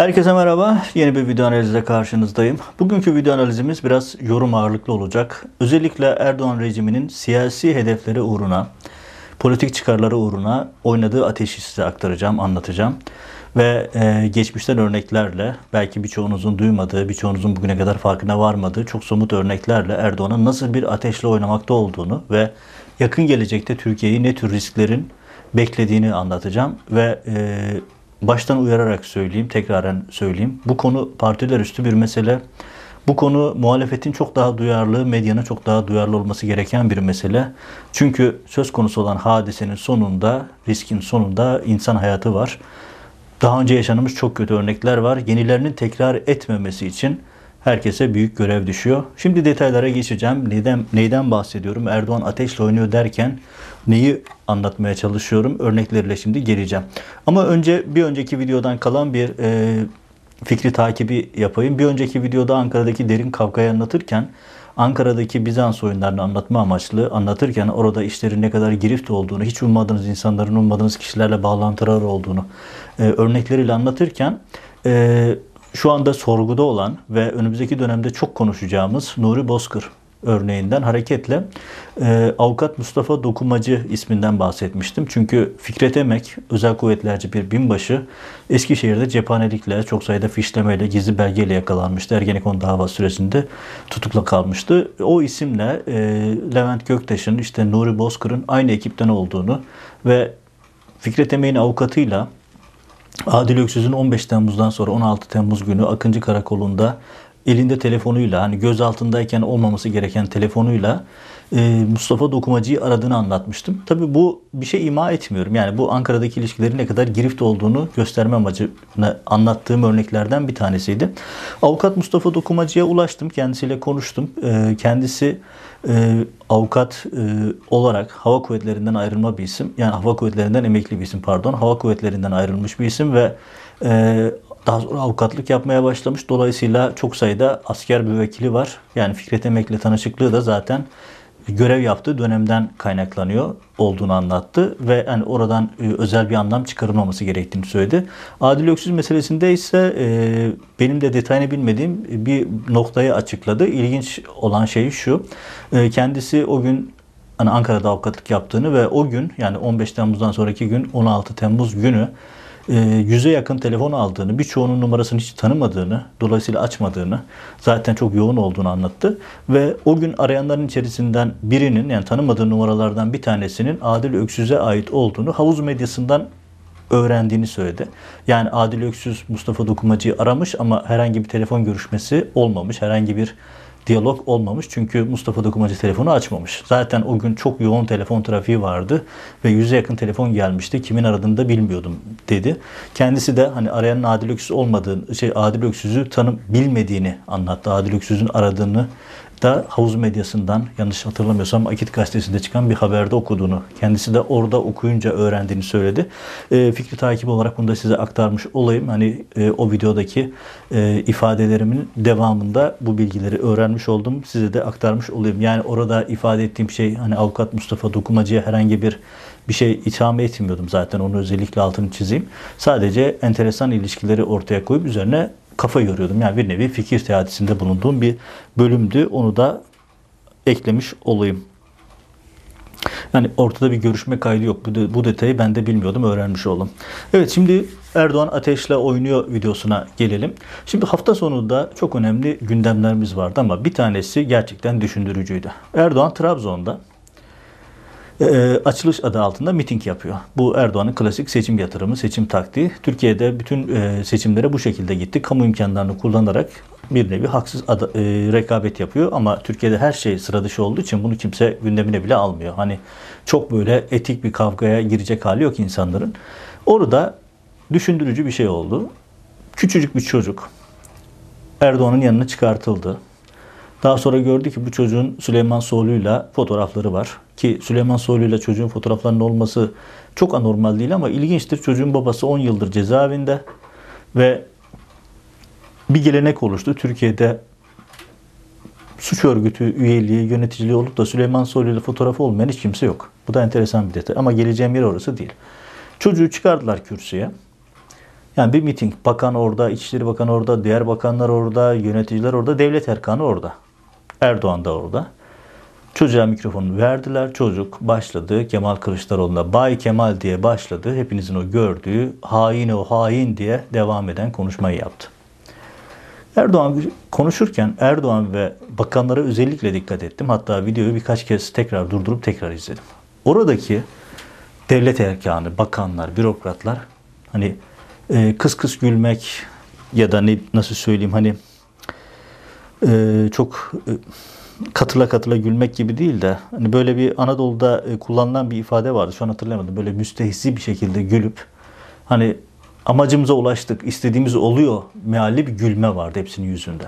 Herkese merhaba. Yeni bir video analizle karşınızdayım. Bugünkü video analizimiz biraz yorum ağırlıklı olacak. Özellikle Erdoğan rejiminin siyasi hedefleri uğruna, politik çıkarları uğruna oynadığı ateşi size aktaracağım, anlatacağım. Ve e, geçmişten örneklerle, belki birçoğunuzun duymadığı, birçoğunuzun bugüne kadar farkına varmadığı çok somut örneklerle Erdoğan'ın nasıl bir ateşle oynamakta olduğunu ve yakın gelecekte Türkiye'yi ne tür risklerin beklediğini anlatacağım. Ve e, baştan uyararak söyleyeyim, tekraren söyleyeyim. Bu konu partiler üstü bir mesele. Bu konu muhalefetin çok daha duyarlı, medyanın çok daha duyarlı olması gereken bir mesele. Çünkü söz konusu olan hadisenin sonunda, riskin sonunda insan hayatı var. Daha önce yaşanmış çok kötü örnekler var. Yenilerinin tekrar etmemesi için herkese büyük görev düşüyor. Şimdi detaylara geçeceğim. Neyden, neyden bahsediyorum? Erdoğan ateşle oynuyor derken neyi anlatmaya çalışıyorum? Örnekleriyle şimdi geleceğim. Ama önce bir önceki videodan kalan bir e, fikri takibi yapayım. Bir önceki videoda Ankara'daki derin kavgayı anlatırken Ankara'daki Bizans oyunlarını anlatma amaçlı anlatırken orada işlerin ne kadar girift olduğunu, hiç ummadığınız insanların ummadığınız kişilerle bağlantılar olduğunu e, örnekleriyle anlatırken e, şu anda sorguda olan ve önümüzdeki dönemde çok konuşacağımız Nuri Bozkır örneğinden hareketle e, avukat Mustafa Dokumacı isminden bahsetmiştim. Çünkü Fikret Emek, özel kuvvetlerce bir binbaşı Eskişehir'de cephanelikle, çok sayıda fişlemeyle, gizli belgeyle yakalanmıştı. Ergenekon dava süresinde tutukla kalmıştı. O isimle e, Levent Göktaş'ın, işte Nuri Bozkır'ın aynı ekipten olduğunu ve Fikret Emek'in avukatıyla Adil Öksüz'ün 15 Temmuz'dan sonra 16 Temmuz günü Akıncı Karakolu'nda elinde telefonuyla hani göz altındayken olmaması gereken telefonuyla e, Mustafa Dokumacı'yı aradığını anlatmıştım. Tabi bu bir şey ima etmiyorum. Yani bu Ankara'daki ilişkilerin ne kadar girift olduğunu gösterme amacına anlattığım örneklerden bir tanesiydi. Avukat Mustafa Dokumacı'ya ulaştım. Kendisiyle konuştum. E, kendisi e, avukat e, olarak hava kuvvetlerinden ayrılma bir isim. Yani hava kuvvetlerinden emekli bir isim pardon. Hava kuvvetlerinden ayrılmış bir isim ve e, daha sonra avukatlık yapmaya başlamış. Dolayısıyla çok sayıda asker müvekkili var. Yani Fikret Emek'le tanışıklığı da zaten görev yaptığı dönemden kaynaklanıyor olduğunu anlattı ve yani oradan e, özel bir anlam çıkarılmaması gerektiğini söyledi. Adil Öksüz meselesinde ise e, benim de detayını bilmediğim bir noktayı açıkladı. İlginç olan şey şu. E, kendisi o gün hani Ankara'da avukatlık yaptığını ve o gün yani 15 Temmuz'dan sonraki gün 16 Temmuz günü yüze yakın telefon aldığını, birçoğunun numarasını hiç tanımadığını, dolayısıyla açmadığını, zaten çok yoğun olduğunu anlattı. Ve o gün arayanların içerisinden birinin, yani tanımadığı numaralardan bir tanesinin Adil Öksüz'e ait olduğunu havuz medyasından öğrendiğini söyledi. Yani Adil Öksüz Mustafa Dokumacı'yı aramış ama herhangi bir telefon görüşmesi olmamış. Herhangi bir diyalog olmamış. Çünkü Mustafa Dokumacı telefonu açmamış. Zaten o gün çok yoğun telefon trafiği vardı ve yüze yakın telefon gelmişti. Kimin aradığını da bilmiyordum dedi. Kendisi de hani arayanın Adil Öksüz olmadığını, şey Adil Öksüz'ü tanım bilmediğini anlattı. Adil Öksüz'ün aradığını da havuz medyasından yanlış hatırlamıyorsam Akit gazetesinde çıkan bir haberde okuduğunu, kendisi de orada okuyunca öğrendiğini söyledi. E, fikri takip olarak bunu da size aktarmış olayım. Hani e, o videodaki e, ifadelerimin devamında bu bilgileri öğrenmiş oldum. Size de aktarmış olayım. Yani orada ifade ettiğim şey hani avukat Mustafa Dokumacı'ya herhangi bir bir şey itham etmiyordum zaten onu özellikle altını çizeyim. Sadece enteresan ilişkileri ortaya koyup üzerine kafa yoruyordum. Yani bir nevi fikir teatisinde bulunduğum bir bölümdü. Onu da eklemiş olayım. Yani ortada bir görüşme kaydı yok. Bu, de, bu detayı ben de bilmiyordum, öğrenmiş oldum. Evet şimdi Erdoğan ateşle oynuyor videosuna gelelim. Şimdi hafta sonunda çok önemli gündemlerimiz vardı ama bir tanesi gerçekten düşündürücüydü. Erdoğan Trabzon'da e, açılış adı altında miting yapıyor. Bu Erdoğan'ın klasik seçim yatırımı, seçim taktiği. Türkiye'de bütün e, seçimlere bu şekilde gitti. Kamu imkanlarını kullanarak bir nevi haksız ad, e, rekabet yapıyor ama Türkiye'de her şey sıra dışı olduğu için bunu kimse gündemine bile almıyor. Hani çok böyle etik bir kavgaya girecek hali yok insanların. Orada düşündürücü bir şey oldu. Küçücük bir çocuk Erdoğan'ın yanına çıkartıldı. Daha sonra gördü ki bu çocuğun Süleyman Soylu'yla fotoğrafları var. Ki Süleyman Soylu'yla çocuğun fotoğraflarının olması çok anormal değil ama ilginçtir. Çocuğun babası 10 yıldır cezaevinde ve bir gelenek oluştu. Türkiye'de suç örgütü üyeliği, yöneticiliği olup da Süleyman Soylu ile fotoğrafı olmayan hiç kimse yok. Bu da enteresan bir detay. Ama geleceğim yer orası değil. Çocuğu çıkardılar kürsüye Yani bir miting, bakan orada, İçişleri Bakanı orada, diğer bakanlar orada, yöneticiler orada, devlet erkanı orada. Erdoğan da orada. Çocuğa mikrofonu verdiler. Çocuk başladı Kemal Kılıçdaroğlu'na Bay Kemal diye başladı. Hepinizin o gördüğü hain o hain diye devam eden konuşmayı yaptı. Erdoğan konuşurken Erdoğan ve bakanlara özellikle dikkat ettim. Hatta videoyu birkaç kez tekrar durdurup tekrar izledim. Oradaki devlet erkanı, bakanlar, bürokratlar hani e, kıs kıs gülmek ya da ne nasıl söyleyeyim hani e, çok e, katıla katıla gülmek gibi değil de hani böyle bir Anadolu'da e, kullanılan bir ifade vardı. Şu an hatırlayamadım. Böyle müstehzi bir şekilde gülüp hani amacımıza ulaştık, istediğimiz oluyor mealli bir gülme vardı hepsinin yüzünde.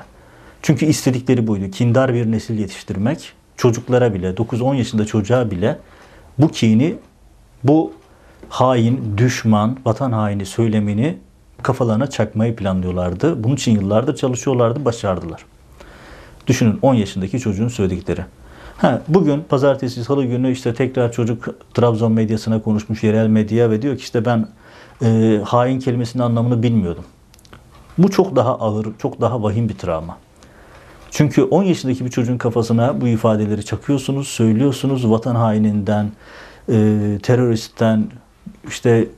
Çünkü istedikleri buydu. Kindar bir nesil yetiştirmek. Çocuklara bile, 9-10 yaşında çocuğa bile bu kini, bu hain, düşman, vatan haini söylemini kafalarına çakmayı planlıyorlardı. Bunun için yıllardır çalışıyorlardı, başardılar. Düşünün 10 yaşındaki çocuğun söyledikleri. Ha, bugün pazartesi, salı günü işte tekrar çocuk Trabzon medyasına konuşmuş, yerel medya ve diyor ki işte ben e, hain kelimesinin anlamını bilmiyordum. Bu çok daha ağır, çok daha vahim bir travma. Çünkü 10 yaşındaki bir çocuğun kafasına bu ifadeleri çakıyorsunuz, söylüyorsunuz. Vatan haininden, e, teröristten, işte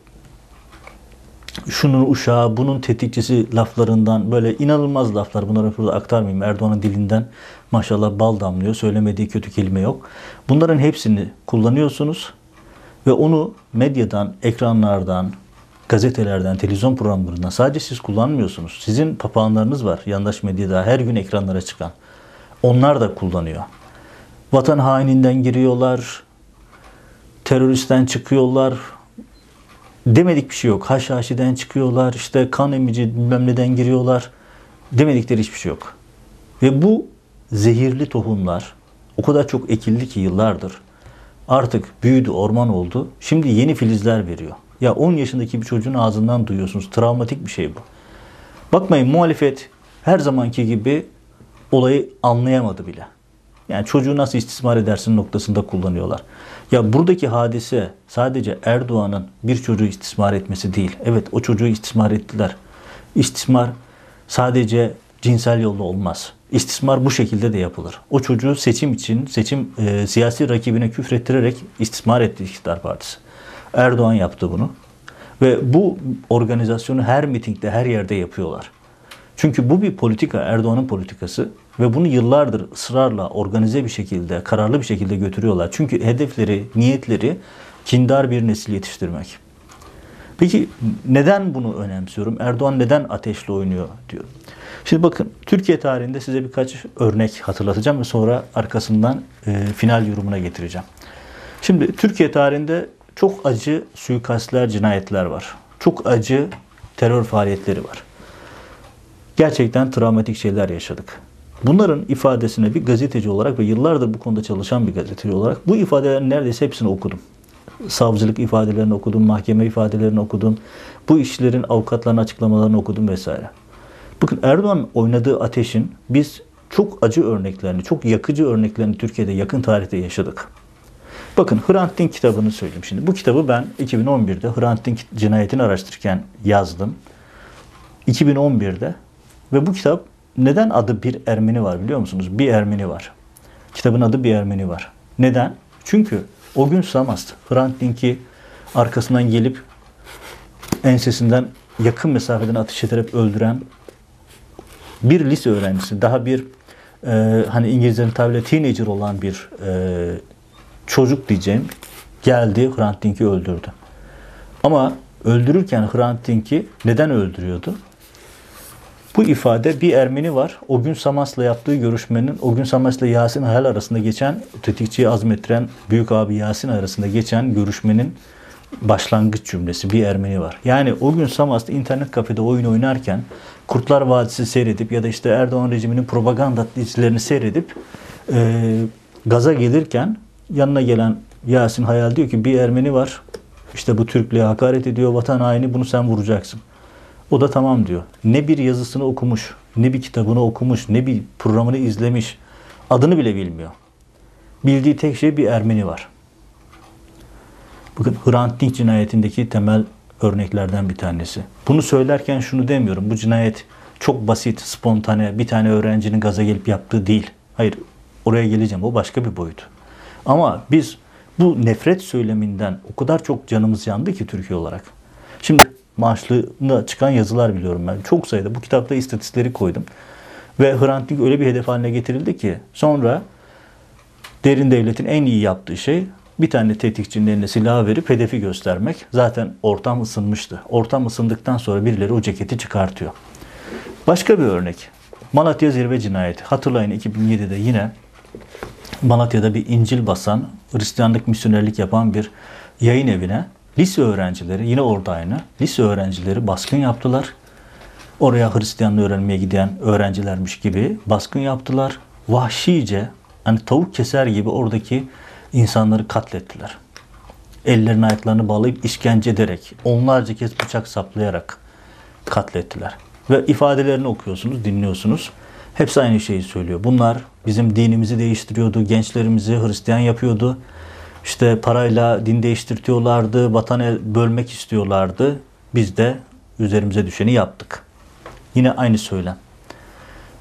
şunun uşağı, bunun tetikçisi laflarından böyle inanılmaz laflar. Bunları burada aktarmayayım. Erdoğan'ın dilinden maşallah bal damlıyor. Söylemediği kötü kelime yok. Bunların hepsini kullanıyorsunuz ve onu medyadan, ekranlardan, gazetelerden, televizyon programlarından sadece siz kullanmıyorsunuz. Sizin papağanlarınız var yandaş medyada her gün ekranlara çıkan. Onlar da kullanıyor. Vatan haininden giriyorlar, teröristten çıkıyorlar, demedik bir şey yok. Haşhaşiden çıkıyorlar, işte kan emici bilmem neden giriyorlar. Demedikleri hiçbir şey yok. Ve bu zehirli tohumlar o kadar çok ekildi ki yıllardır. Artık büyüdü, orman oldu. Şimdi yeni filizler veriyor. Ya 10 yaşındaki bir çocuğun ağzından duyuyorsunuz. Travmatik bir şey bu. Bakmayın muhalefet her zamanki gibi olayı anlayamadı bile. Yani çocuğu nasıl istismar edersin noktasında kullanıyorlar. Ya buradaki hadise sadece Erdoğan'ın bir çocuğu istismar etmesi değil. Evet o çocuğu istismar ettiler. İstismar sadece cinsel yolla olmaz. İstismar bu şekilde de yapılır. O çocuğu seçim için, seçim e, siyasi rakibine küfrettirerek istismar etti iktidar partisi. Erdoğan yaptı bunu. Ve bu organizasyonu her mitingde, her yerde yapıyorlar. Çünkü bu bir politika, Erdoğan'ın politikası ve bunu yıllardır ısrarla organize bir şekilde, kararlı bir şekilde götürüyorlar. Çünkü hedefleri, niyetleri kindar bir nesil yetiştirmek. Peki neden bunu önemsiyorum? Erdoğan neden ateşle oynuyor diyor. Şimdi bakın Türkiye tarihinde size birkaç örnek hatırlatacağım ve sonra arkasından e, final yorumuna getireceğim. Şimdi Türkiye tarihinde çok acı suikastler, cinayetler var. Çok acı terör faaliyetleri var. Gerçekten travmatik şeyler yaşadık. Bunların ifadesine bir gazeteci olarak ve yıllardır bu konuda çalışan bir gazeteci olarak bu ifadelerin neredeyse hepsini okudum. Savcılık ifadelerini okudum, mahkeme ifadelerini okudum. Bu işlerin avukatların açıklamalarını okudum vesaire. Bakın Erdoğan oynadığı ateşin biz çok acı örneklerini, çok yakıcı örneklerini Türkiye'de yakın tarihte yaşadık. Bakın Hrant Dink kitabını söyleyeyim şimdi. Bu kitabı ben 2011'de Hrant Dink cinayetini araştırırken yazdım. 2011'de ve bu kitap neden adı bir Ermeni var biliyor musunuz? Bir Ermeni var. Kitabın adı bir Ermeni var. Neden? Çünkü o gün Samast, Hrant Dink'i arkasından gelip ensesinden yakın mesafeden ateş ederek öldüren bir lise öğrencisi, daha bir e, hani İngilizlerin tabiriyle teenager olan bir e, çocuk diyeceğim geldi Hrant Dink'i öldürdü. Ama öldürürken Hrant Dink'i neden öldürüyordu? Bu ifade bir Ermeni var. O gün Samas'la yaptığı görüşmenin, o gün Samas'la Yasin Hayal arasında geçen, tetikçiyi azmettiren büyük abi Yasin arasında geçen görüşmenin başlangıç cümlesi bir Ermeni var. Yani o gün Samas'ta internet kafede oyun oynarken Kurtlar Vadisi seyredip ya da işte Erdoğan rejiminin propaganda dizilerini seyredip e, gaza gelirken yanına gelen Yasin Hayal diyor ki bir Ermeni var. İşte bu Türklüğe hakaret ediyor, vatan haini bunu sen vuracaksın. O da tamam diyor. Ne bir yazısını okumuş, ne bir kitabını okumuş, ne bir programını izlemiş. Adını bile bilmiyor. Bildiği tek şey bir Ermeni var. Bakın Hrant Dink cinayetindeki temel örneklerden bir tanesi. Bunu söylerken şunu demiyorum. Bu cinayet çok basit, spontane, bir tane öğrencinin gaza gelip yaptığı değil. Hayır, oraya geleceğim. O başka bir boyut. Ama biz bu nefret söyleminden o kadar çok canımız yandı ki Türkiye olarak. Şimdi maaşlığına çıkan yazılar biliyorum ben. Çok sayıda bu kitapta istatistikleri koydum. Ve Hrant Dink öyle bir hedef haline getirildi ki sonra derin devletin en iyi yaptığı şey bir tane tetikçinin eline silah verip hedefi göstermek. Zaten ortam ısınmıştı. Ortam ısındıktan sonra birileri o ceketi çıkartıyor. Başka bir örnek. Malatya Zirve Cinayeti. Hatırlayın 2007'de yine Malatya'da bir İncil basan, Hristiyanlık misyonerlik yapan bir yayın evine lise öğrencileri, yine orada aynı, lise öğrencileri baskın yaptılar. Oraya Hristiyanlığı öğrenmeye giden öğrencilermiş gibi baskın yaptılar. Vahşice, hani tavuk keser gibi oradaki insanları katlettiler. Ellerini ayaklarını bağlayıp işkence ederek, onlarca kez bıçak saplayarak katlettiler. Ve ifadelerini okuyorsunuz, dinliyorsunuz. Hepsi aynı şeyi söylüyor. Bunlar bizim dinimizi değiştiriyordu, gençlerimizi Hristiyan yapıyordu. İşte parayla din değiştirtiyorlardı, vatanı bölmek istiyorlardı. Biz de üzerimize düşeni yaptık. Yine aynı söylem.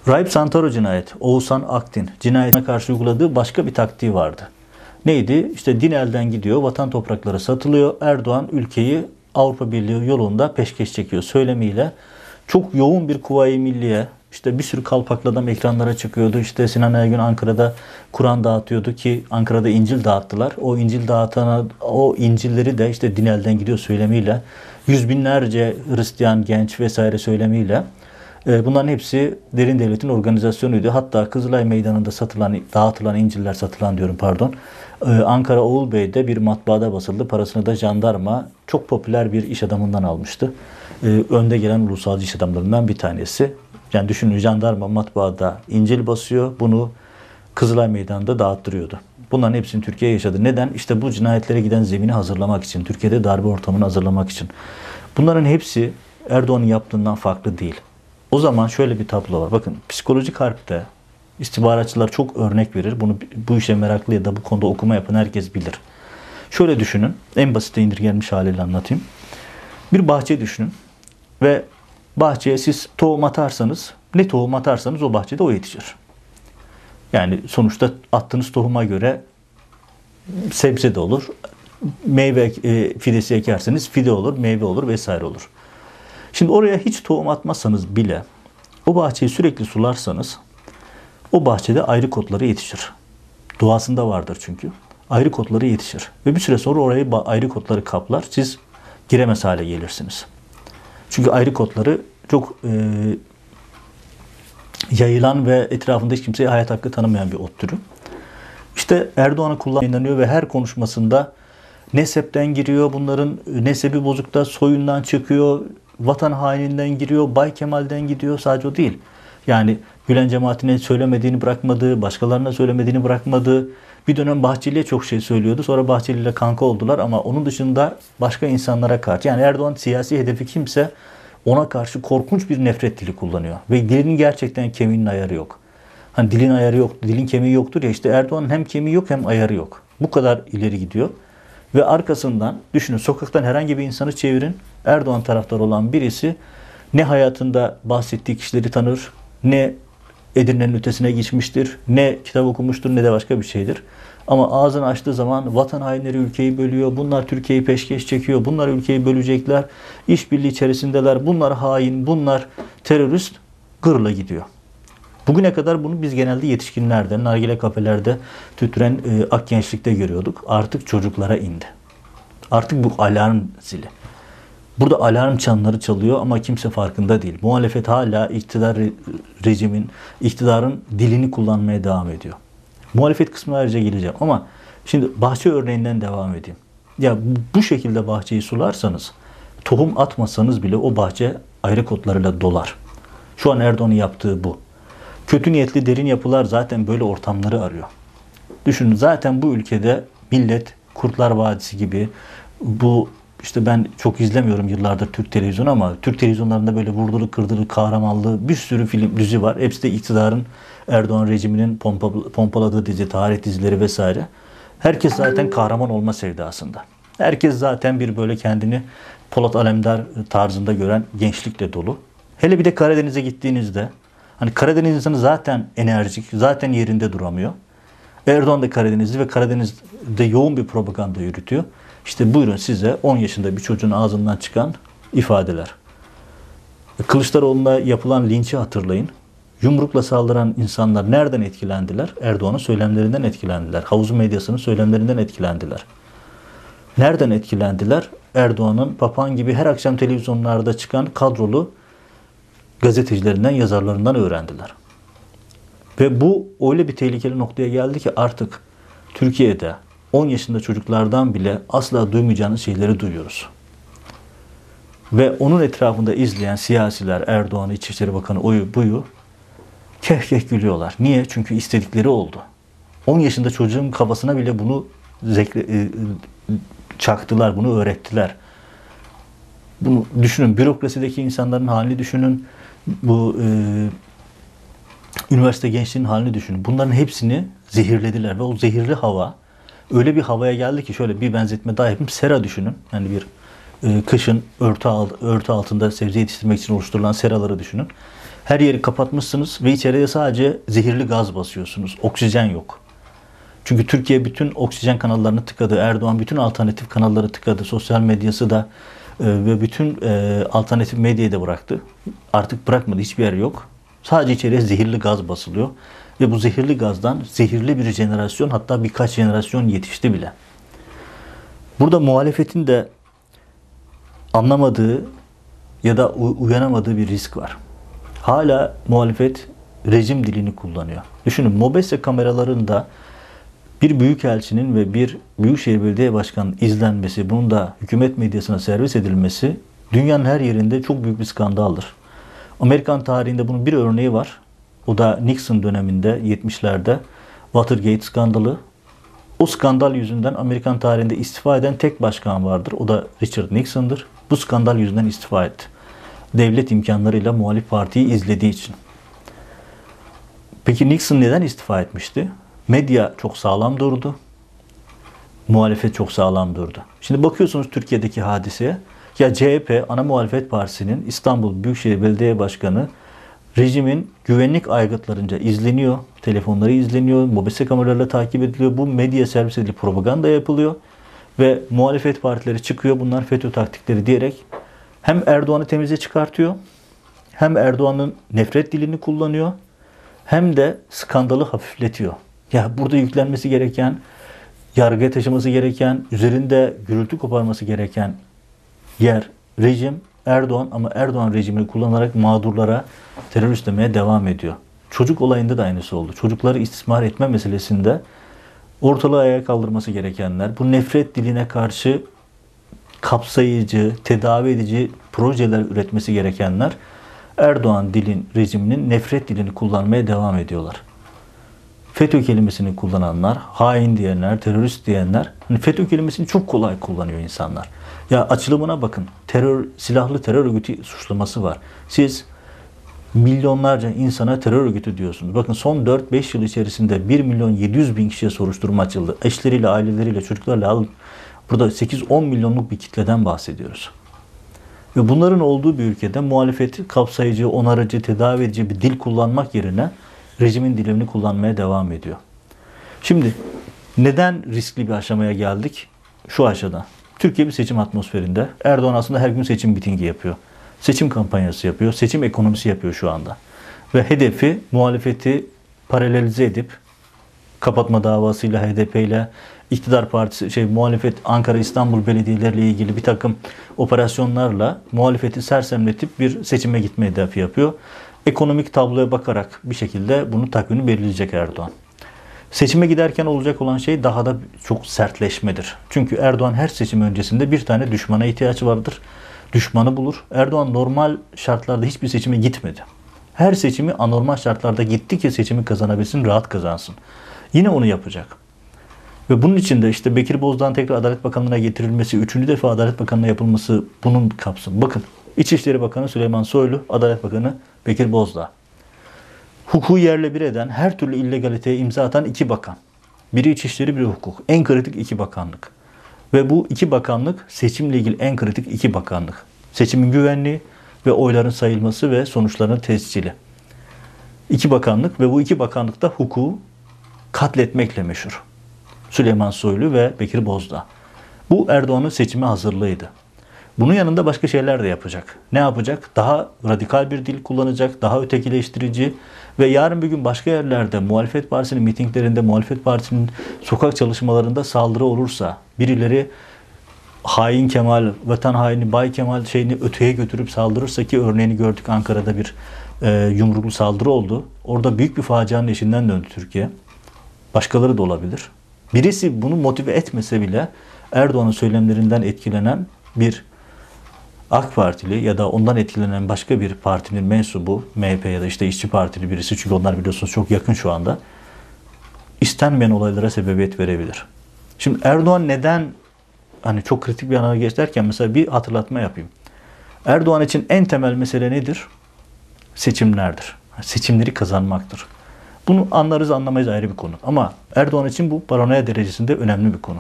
Raip Santoro cinayet, Oğuzhan Aktin cinayetine karşı uyguladığı başka bir taktiği vardı. Neydi? İşte din elden gidiyor, vatan toprakları satılıyor. Erdoğan ülkeyi Avrupa Birliği yolunda peşkeş çekiyor söylemiyle. Çok yoğun bir kuvayi milliye, işte bir sürü kalpaklı adam ekranlara çıkıyordu. İşte Sinan Aygün Ankara'da Kur'an dağıtıyordu ki Ankara'da İncil dağıttılar. O İncil dağıtana, o İncilleri de işte din elden gidiyor söylemiyle, yüz binlerce Hristiyan genç vesaire söylemiyle e, Bunların hepsi derin devletin organizasyonuydu. Hatta Kızılay Meydanı'nda satılan, dağıtılan İncil'ler satılan diyorum pardon. E, Ankara Oğul Bey'de bir matbaada basıldı. Parasını da jandarma çok popüler bir iş adamından almıştı. E, önde gelen ulusalcı iş adamlarından bir tanesi. Yani düşünün jandarma matbaada İncil basıyor. Bunu Kızılay Meydanı'nda dağıttırıyordu. Bunların hepsini Türkiye yaşadı. Neden? İşte bu cinayetlere giden zemini hazırlamak için. Türkiye'de darbe ortamını hazırlamak için. Bunların hepsi Erdoğan'ın yaptığından farklı değil. O zaman şöyle bir tablo var. Bakın psikolojik harpte istihbaratçılar çok örnek verir. Bunu bu işe meraklı ya da bu konuda okuma yapan herkes bilir. Şöyle düşünün. En basite indirgenmiş haliyle anlatayım. Bir bahçe düşünün. Ve bahçeye siz tohum atarsanız ne tohum atarsanız o bahçede o yetişir. Yani sonuçta attığınız tohuma göre sebze de olur. Meyve e, fidesi ekerseniz fide olur, meyve olur vesaire olur. Şimdi oraya hiç tohum atmazsanız bile o bahçeyi sürekli sularsanız o bahçede ayrı kotları yetişir. Doğasında vardır çünkü. Ayrı kotları yetişir. Ve bir süre sonra orayı ayrı kotları kaplar. Siz giremez hale gelirsiniz. Çünkü ayrı kotları çok e, yayılan ve etrafında hiç kimseye hayat hakkı tanımayan bir ot türü. İşte Erdoğan'ı kullanıyor ve her konuşmasında nesepten giriyor. Bunların nesebi bozukta soyundan çıkıyor vatan haininden giriyor, Bay Kemal'den gidiyor. Sadece o değil. Yani Gülen cemaatine söylemediğini bırakmadı, başkalarına söylemediğini bırakmadı. Bir dönem Bahçeli'ye çok şey söylüyordu. Sonra Bahçeli kanka oldular ama onun dışında başka insanlara karşı. Yani Erdoğan siyasi hedefi kimse ona karşı korkunç bir nefret dili kullanıyor. Ve dilinin gerçekten kemiğinin ayarı yok. Hani dilin ayarı yok, dilin kemiği yoktur ya işte Erdoğan'ın hem kemiği yok hem ayarı yok. Bu kadar ileri gidiyor. Ve arkasından düşünün sokaktan herhangi bir insanı çevirin. Erdoğan taraftarı olan birisi ne hayatında bahsettiği kişileri tanır, ne Edirne'nin ötesine geçmiştir, ne kitap okumuştur ne de başka bir şeydir. Ama ağzını açtığı zaman vatan hainleri ülkeyi bölüyor, bunlar Türkiye'yi peşkeş çekiyor, bunlar ülkeyi bölecekler, işbirliği içerisindeler, bunlar hain, bunlar terörist, gırla gidiyor. Bugüne kadar bunu biz genelde yetişkinlerde, nargile kafelerde tütüren e, ak gençlikte görüyorduk. Artık çocuklara indi. Artık bu alarm zili. Burada alarm çanları çalıyor ama kimse farkında değil. Muhalefet hala iktidar rejimin, iktidarın dilini kullanmaya devam ediyor. Muhalefet kısmına ayrıca geleceğim ama şimdi bahçe örneğinden devam edeyim. Ya bu şekilde bahçeyi sularsanız, tohum atmasanız bile o bahçe ayrı kotlarıyla dolar. Şu an Erdoğan'ın yaptığı bu. Kötü niyetli derin yapılar zaten böyle ortamları arıyor. Düşünün zaten bu ülkede millet Kurtlar Vadisi gibi bu işte ben çok izlemiyorum yıllardır Türk televizyonu ama Türk televizyonlarında böyle vurdulu kırdılı kahramanlı bir sürü film dizi var. Hepsi de iktidarın Erdoğan rejiminin pompa, pompaladığı dizi, tarih dizileri vesaire. Herkes zaten kahraman olma sevdasında. Herkes zaten bir böyle kendini Polat Alemdar tarzında gören gençlikle dolu. Hele bir de Karadeniz'e gittiğinizde hani Karadeniz insanı zaten enerjik, zaten yerinde duramıyor. Erdoğan da Karadenizli ve Karadeniz'de yoğun bir propaganda yürütüyor. İşte buyurun size 10 yaşında bir çocuğun ağzından çıkan ifadeler. Kılıçdaroğlu'na yapılan linçi hatırlayın. Yumrukla saldıran insanlar nereden etkilendiler? Erdoğan'ın söylemlerinden etkilendiler. Havuzun medyasının söylemlerinden etkilendiler. Nereden etkilendiler? Erdoğan'ın papağan gibi her akşam televizyonlarda çıkan kadrolu gazetecilerinden, yazarlarından öğrendiler. Ve bu öyle bir tehlikeli noktaya geldi ki artık Türkiye'de 10 yaşında çocuklardan bile asla duymayacağınız şeyleri duyuyoruz. Ve onun etrafında izleyen siyasiler, Erdoğan, İçişleri Bakanı, oyu buyu keh keh gülüyorlar. Niye? Çünkü istedikleri oldu. 10 yaşında çocuğun kafasına bile bunu zekre, e, çaktılar, bunu öğrettiler. Bunu düşünün, bürokrasideki insanların halini düşünün, bu e, üniversite gençliğinin halini düşünün. Bunların hepsini zehirlediler ve o zehirli hava öyle bir havaya geldi ki şöyle bir benzetme daha yapayım. Sera düşünün. Yani bir e, kışın örtü, alt, örtü altında sebze yetiştirmek için oluşturulan seraları düşünün. Her yeri kapatmışsınız ve içeriye sadece zehirli gaz basıyorsunuz. Oksijen yok. Çünkü Türkiye bütün oksijen kanallarını tıkadı. Erdoğan bütün alternatif kanalları tıkadı. Sosyal medyası da e, ve bütün e, alternatif medyayı da bıraktı. Artık bırakmadı. Hiçbir yer yok. Sadece içeriye zehirli gaz basılıyor. Ve bu zehirli gazdan zehirli bir jenerasyon hatta birkaç jenerasyon yetişti bile. Burada muhalefetin de anlamadığı ya da uyanamadığı bir risk var. Hala muhalefet rejim dilini kullanıyor. Düşünün Mobese kameralarında bir büyükelçinin ve bir Büyükşehir Belediye Başkanı'nın izlenmesi, bunun da hükümet medyasına servis edilmesi dünyanın her yerinde çok büyük bir skandaldır. Amerikan tarihinde bunun bir örneği var. O da Nixon döneminde 70'lerde Watergate skandalı. O skandal yüzünden Amerikan tarihinde istifa eden tek başkan vardır. O da Richard Nixon'dır. Bu skandal yüzünden istifa etti. Devlet imkanlarıyla muhalif partiyi izlediği için. Peki Nixon neden istifa etmişti? Medya çok sağlam durdu. Muhalefet çok sağlam durdu. Şimdi bakıyorsunuz Türkiye'deki hadiseye. Ya CHP ana muhalefet partisinin İstanbul Büyükşehir Belediye Başkanı rejimin güvenlik aygıtlarınca izleniyor. Telefonları izleniyor. Mobese kameralarla takip ediliyor. Bu medya servis edilip propaganda yapılıyor. Ve muhalefet partileri çıkıyor. Bunlar FETÖ taktikleri diyerek hem Erdoğan'ı temize çıkartıyor. Hem Erdoğan'ın nefret dilini kullanıyor. Hem de skandalı hafifletiyor. Ya burada yüklenmesi gereken, yargıya taşıması gereken, üzerinde gürültü koparması gereken yer, rejim Erdoğan ama Erdoğan rejimini kullanarak mağdurlara terörist demeye devam ediyor. Çocuk olayında da aynısı oldu. Çocukları istismar etme meselesinde ortalığı ayağa kaldırması gerekenler, bu nefret diline karşı kapsayıcı, tedavi edici projeler üretmesi gerekenler Erdoğan dilin rejiminin nefret dilini kullanmaya devam ediyorlar. FETÖ kelimesini kullananlar, hain diyenler, terörist diyenler, hani FETÖ kelimesini çok kolay kullanıyor insanlar. Ya açılımına bakın. Terör, silahlı terör örgütü suçlaması var. Siz milyonlarca insana terör örgütü diyorsunuz. Bakın son 4-5 yıl içerisinde 1 milyon 700 bin kişiye soruşturma açıldı. Eşleriyle, aileleriyle, çocuklarla alıp burada 8-10 milyonluk bir kitleden bahsediyoruz. Ve bunların olduğu bir ülkede muhalefeti kapsayıcı, onarıcı, tedavi edici bir dil kullanmak yerine rejimin dilini kullanmaya devam ediyor. Şimdi neden riskli bir aşamaya geldik? Şu aşağıda. Türkiye bir seçim atmosferinde. Erdoğan aslında her gün seçim mitingi yapıyor. Seçim kampanyası yapıyor. Seçim ekonomisi yapıyor şu anda. Ve hedefi muhalefeti paralelize edip kapatma davasıyla HDP ile iktidar partisi şey muhalefet Ankara İstanbul belediyeleriyle ilgili bir takım operasyonlarla muhalefeti sersemletip bir seçime gitme hedefi yapıyor. Ekonomik tabloya bakarak bir şekilde bunu takvimini belirleyecek Erdoğan. Seçime giderken olacak olan şey daha da çok sertleşmedir. Çünkü Erdoğan her seçim öncesinde bir tane düşmana ihtiyaç vardır. Düşmanı bulur. Erdoğan normal şartlarda hiçbir seçime gitmedi. Her seçimi anormal şartlarda gitti ki seçimi kazanabilsin, rahat kazansın. Yine onu yapacak. Ve bunun için de işte Bekir Bozdağ'ın tekrar Adalet Bakanlığı'na getirilmesi, üçüncü defa Adalet Bakanlığı'na yapılması bunun kapsamı. Bakın İçişleri Bakanı Süleyman Soylu, Adalet Bakanı Bekir Bozdağ hukuku yerle bir eden, her türlü illegaliteye imza atan iki bakan. Biri İçişleri, biri hukuk. En kritik iki bakanlık. Ve bu iki bakanlık seçimle ilgili en kritik iki bakanlık. Seçimin güvenliği ve oyların sayılması ve sonuçların tescili. İki bakanlık ve bu iki bakanlık da hukuku katletmekle meşhur. Süleyman Soylu ve Bekir Bozdağ. Bu Erdoğan'ın seçime hazırlığıydı. Bunun yanında başka şeyler de yapacak. Ne yapacak? Daha radikal bir dil kullanacak, daha ötekileştirici ve yarın bir gün başka yerlerde muhalefet partisinin mitinglerinde, muhalefet partisinin sokak çalışmalarında saldırı olursa, birileri hain Kemal, vatan haini Bay Kemal şeyini öteye götürüp saldırırsa ki örneğini gördük Ankara'da bir e, yumruklu saldırı oldu. Orada büyük bir facianın eşinden döndü Türkiye. Başkaları da olabilir. Birisi bunu motive etmese bile Erdoğan'ın söylemlerinden etkilenen bir AK Partili ya da ondan etkilenen başka bir partinin mensubu, MHP ya da işte İşçi Partili birisi çünkü onlar biliyorsunuz çok yakın şu anda istenmeyen olaylara sebebiyet verebilir. Şimdi Erdoğan neden hani çok kritik bir ana geç derken mesela bir hatırlatma yapayım. Erdoğan için en temel mesele nedir? Seçimlerdir. Seçimleri kazanmaktır. Bunu anlarız anlamayız ayrı bir konu. Ama Erdoğan için bu paranoya derecesinde önemli bir konu.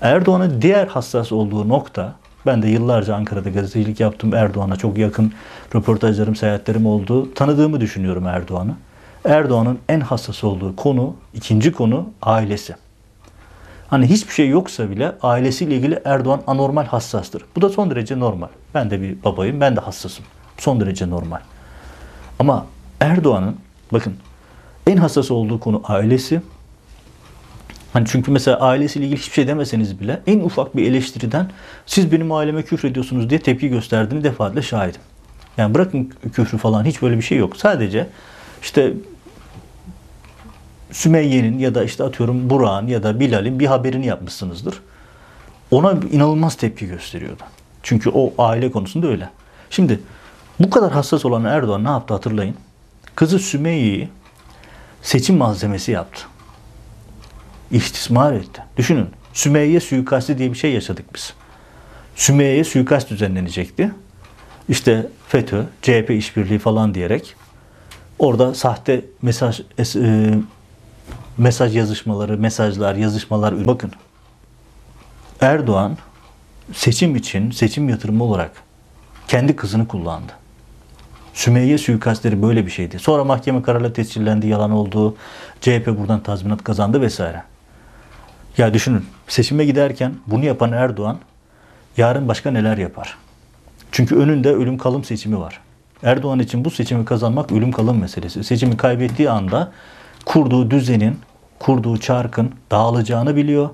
Erdoğan'ın diğer hassas olduğu nokta ben de yıllarca Ankara'da gazetecilik yaptım. Erdoğan'a çok yakın röportajlarım, seyahatlerim oldu. Tanıdığımı düşünüyorum Erdoğan'ı. Erdoğan'ın en hassas olduğu konu, ikinci konu ailesi. Hani hiçbir şey yoksa bile ailesiyle ilgili Erdoğan anormal hassastır. Bu da son derece normal. Ben de bir babayım, ben de hassasım. Son derece normal. Ama Erdoğan'ın bakın en hassas olduğu konu ailesi. Hani çünkü mesela ailesiyle ilgili hiçbir şey demeseniz bile en ufak bir eleştiriden siz benim aileme küfür ediyorsunuz diye tepki gösterdiğini defaatle şahidim. Yani bırakın küfrü falan hiç böyle bir şey yok. Sadece işte Sümeyye'nin ya da işte atıyorum Burak'ın ya da Bilal'in bir haberini yapmışsınızdır. Ona inanılmaz tepki gösteriyordu. Çünkü o aile konusunda öyle. Şimdi bu kadar hassas olan Erdoğan ne yaptı hatırlayın. Kızı Sümeyye'yi seçim malzemesi yaptı. İstismar etti. Düşünün. Sümeyye suikasti diye bir şey yaşadık biz. Sümeyye'ye suikast düzenlenecekti. İşte FETÖ, CHP işbirliği falan diyerek orada sahte mesaj e, mesaj yazışmaları, mesajlar, yazışmalar bakın. Erdoğan seçim için seçim yatırımı olarak kendi kızını kullandı. Sümeyye suikastleri böyle bir şeydi. Sonra mahkeme kararıyla tescillendi, yalan oldu. CHP buradan tazminat kazandı vesaire. Ya düşünün seçime giderken bunu yapan Erdoğan yarın başka neler yapar? Çünkü önünde ölüm kalım seçimi var. Erdoğan için bu seçimi kazanmak ölüm kalım meselesi. Seçimi kaybettiği anda kurduğu düzenin, kurduğu çarkın dağılacağını biliyor.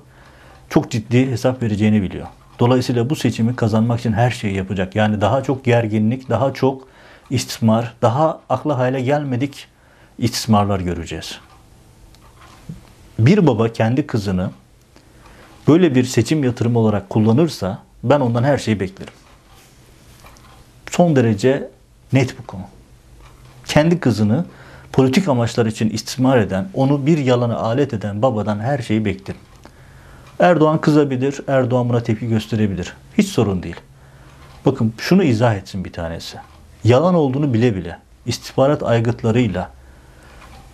Çok ciddi hesap vereceğini biliyor. Dolayısıyla bu seçimi kazanmak için her şeyi yapacak. Yani daha çok gerginlik, daha çok istismar, daha akla hale gelmedik istismarlar göreceğiz. Bir baba kendi kızını böyle bir seçim yatırımı olarak kullanırsa ben ondan her şeyi beklerim. Son derece net bu konu. Kendi kızını politik amaçlar için istismar eden, onu bir yalana alet eden babadan her şeyi beklerim. Erdoğan kızabilir, Erdoğan buna tepki gösterebilir. Hiç sorun değil. Bakın şunu izah etsin bir tanesi. Yalan olduğunu bile bile istihbarat aygıtlarıyla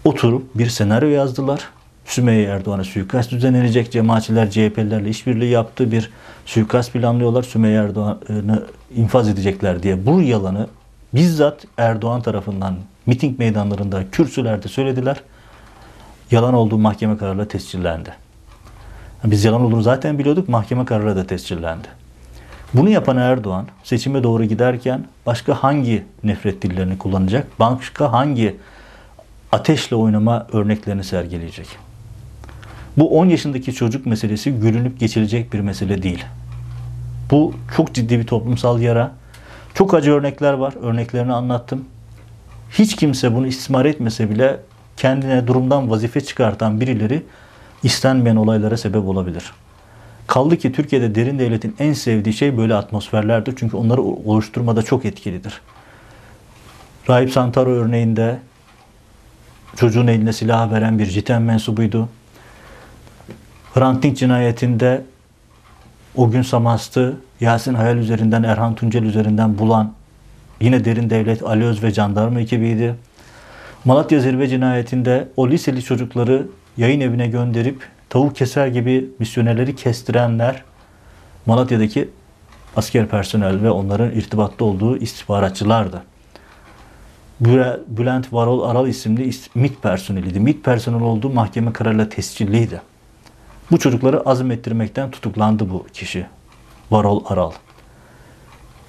oturup bir senaryo yazdılar. Sümeyye Erdoğan'a suikast düzenlenecek. Cemaatçiler CHP'lilerle işbirliği yaptı. Bir suikast planlıyorlar. Sümeyye Erdoğan'ı infaz edecekler diye. Bu yalanı bizzat Erdoğan tarafından miting meydanlarında, kürsülerde söylediler. Yalan olduğu mahkeme kararıyla tescillendi. Biz yalan olduğunu zaten biliyorduk. Mahkeme kararı da tescillendi. Bunu yapan Erdoğan seçime doğru giderken başka hangi nefret dillerini kullanacak? Başka hangi ateşle oynama örneklerini sergileyecek? Bu 10 yaşındaki çocuk meselesi gülünüp geçilecek bir mesele değil. Bu çok ciddi bir toplumsal yara. Çok acı örnekler var. Örneklerini anlattım. Hiç kimse bunu istismar etmese bile kendine durumdan vazife çıkartan birileri istenmeyen olaylara sebep olabilir. Kaldı ki Türkiye'de derin devletin en sevdiği şey böyle atmosferlerdir. Çünkü onları oluşturmada çok etkilidir. Rahip Santaro örneğinde çocuğun eline silah veren bir jiten mensubuydu. Hrant Dink cinayetinde o gün Samast'ı Yasin Hayal üzerinden, Erhan Tuncel üzerinden bulan yine derin devlet Ali Öz ve jandarma ekibiydi. Malatya Zirve cinayetinde o liseli çocukları yayın evine gönderip tavuk keser gibi misyonerleri kestirenler Malatya'daki asker personel ve onların irtibatta olduğu istihbaratçılardı. Bülent Varol Aral isimli MİT personeliydi. MİT personeli olduğu mahkeme kararıyla tescilliydi. Bu çocukları azmettirmekten tutuklandı bu kişi. Varol Aral.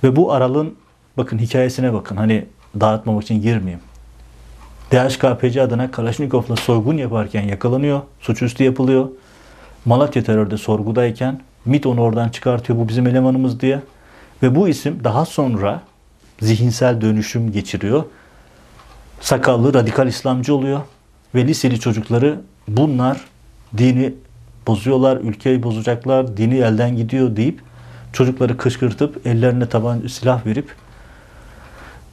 Ve bu Aral'ın bakın hikayesine bakın. Hani dağıtmamak için girmeyeyim. DHKPC adına Kalaşnikov'la soygun yaparken yakalanıyor. Suçüstü yapılıyor. Malatya terörde sorgudayken MIT onu oradan çıkartıyor. Bu bizim elemanımız diye. Ve bu isim daha sonra zihinsel dönüşüm geçiriyor. Sakallı radikal İslamcı oluyor. Ve liseli çocukları bunlar dini bozuyorlar, ülkeyi bozacaklar, dini elden gidiyor deyip çocukları kışkırtıp ellerine taban silah verip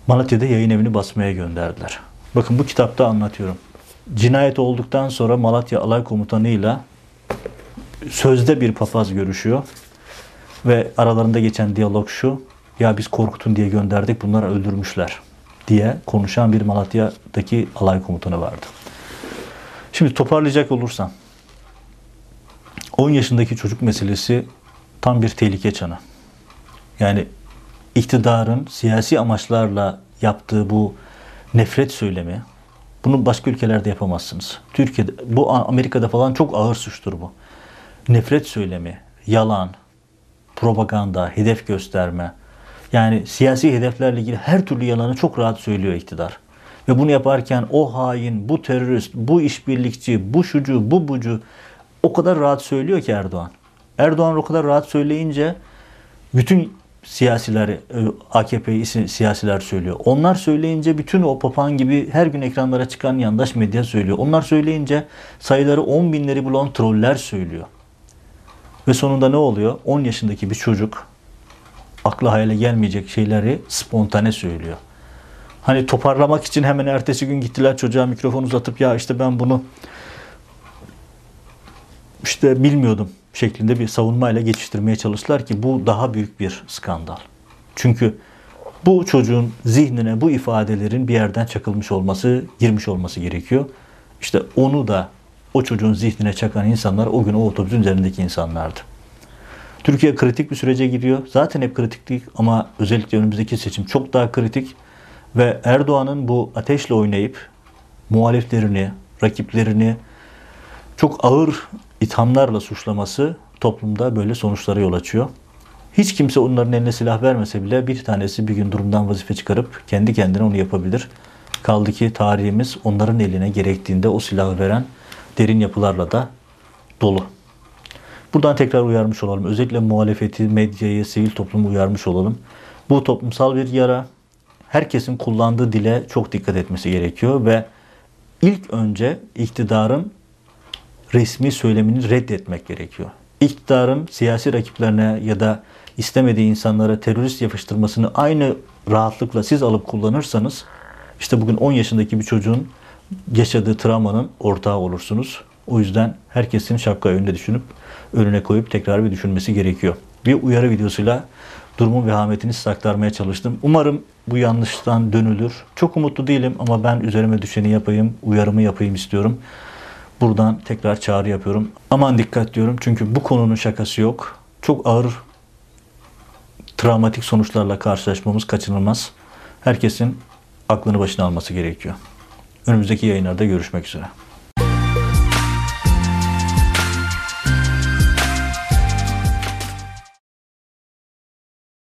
Malatya'da yayın evini basmaya gönderdiler. Bakın bu kitapta anlatıyorum. Cinayet olduktan sonra Malatya Alay Komutanı'yla sözde bir papaz görüşüyor. Ve aralarında geçen diyalog şu. Ya biz korkutun diye gönderdik bunlar öldürmüşler diye konuşan bir Malatya'daki alay komutanı vardı. Şimdi toparlayacak olursam 10 yaşındaki çocuk meselesi tam bir tehlike çanı. Yani iktidarın siyasi amaçlarla yaptığı bu nefret söylemi bunu başka ülkelerde yapamazsınız. Türkiye'de bu Amerika'da falan çok ağır suçtur bu. Nefret söylemi, yalan, propaganda, hedef gösterme. Yani siyasi hedeflerle ilgili her türlü yalanı çok rahat söylüyor iktidar. Ve bunu yaparken o hain, bu terörist, bu işbirlikçi, bu şucu, bu bucu o kadar rahat söylüyor ki Erdoğan. Erdoğan o kadar rahat söyleyince bütün siyasiler, e, AKP siyasiler söylüyor. Onlar söyleyince bütün o papağan gibi her gün ekranlara çıkan yandaş medya söylüyor. Onlar söyleyince sayıları 10 binleri bulan troller söylüyor. Ve sonunda ne oluyor? 10 yaşındaki bir çocuk akla hayale gelmeyecek şeyleri spontane söylüyor. Hani toparlamak için hemen ertesi gün gittiler çocuğa mikrofon uzatıp ya işte ben bunu işte bilmiyordum şeklinde bir savunmayla geçiştirmeye çalıştılar ki bu daha büyük bir skandal. Çünkü bu çocuğun zihnine bu ifadelerin bir yerden çakılmış olması, girmiş olması gerekiyor. İşte onu da o çocuğun zihnine çakan insanlar o gün o otobüsün üzerindeki insanlardı. Türkiye kritik bir sürece giriyor. Zaten hep kritiklik ama özellikle önümüzdeki seçim çok daha kritik. Ve Erdoğan'ın bu ateşle oynayıp muhaliflerini, rakiplerini çok ağır ithamlarla suçlaması toplumda böyle sonuçlara yol açıyor. Hiç kimse onların eline silah vermese bile bir tanesi bir gün durumdan vazife çıkarıp kendi kendine onu yapabilir. Kaldı ki tarihimiz onların eline gerektiğinde o silahı veren derin yapılarla da dolu. Buradan tekrar uyarmış olalım. Özellikle muhalefeti, medyayı, sivil toplumu uyarmış olalım. Bu toplumsal bir yara. Herkesin kullandığı dile çok dikkat etmesi gerekiyor ve ilk önce iktidarın resmi söylemini reddetmek gerekiyor. İktidarın siyasi rakiplerine ya da istemediği insanlara terörist yapıştırmasını aynı rahatlıkla siz alıp kullanırsanız işte bugün 10 yaşındaki bir çocuğun yaşadığı travmanın ortağı olursunuz. O yüzden herkesin şapka önünde düşünüp önüne koyup tekrar bir düşünmesi gerekiyor. Bir uyarı videosuyla durumun vehametini size aktarmaya çalıştım. Umarım bu yanlıştan dönülür. Çok umutlu değilim ama ben üzerime düşeni yapayım, uyarımı yapayım istiyorum. Buradan tekrar çağrı yapıyorum. Aman dikkat diyorum çünkü bu konunun şakası yok. Çok ağır travmatik sonuçlarla karşılaşmamız kaçınılmaz. Herkesin aklını başına alması gerekiyor. Önümüzdeki yayınlarda görüşmek üzere.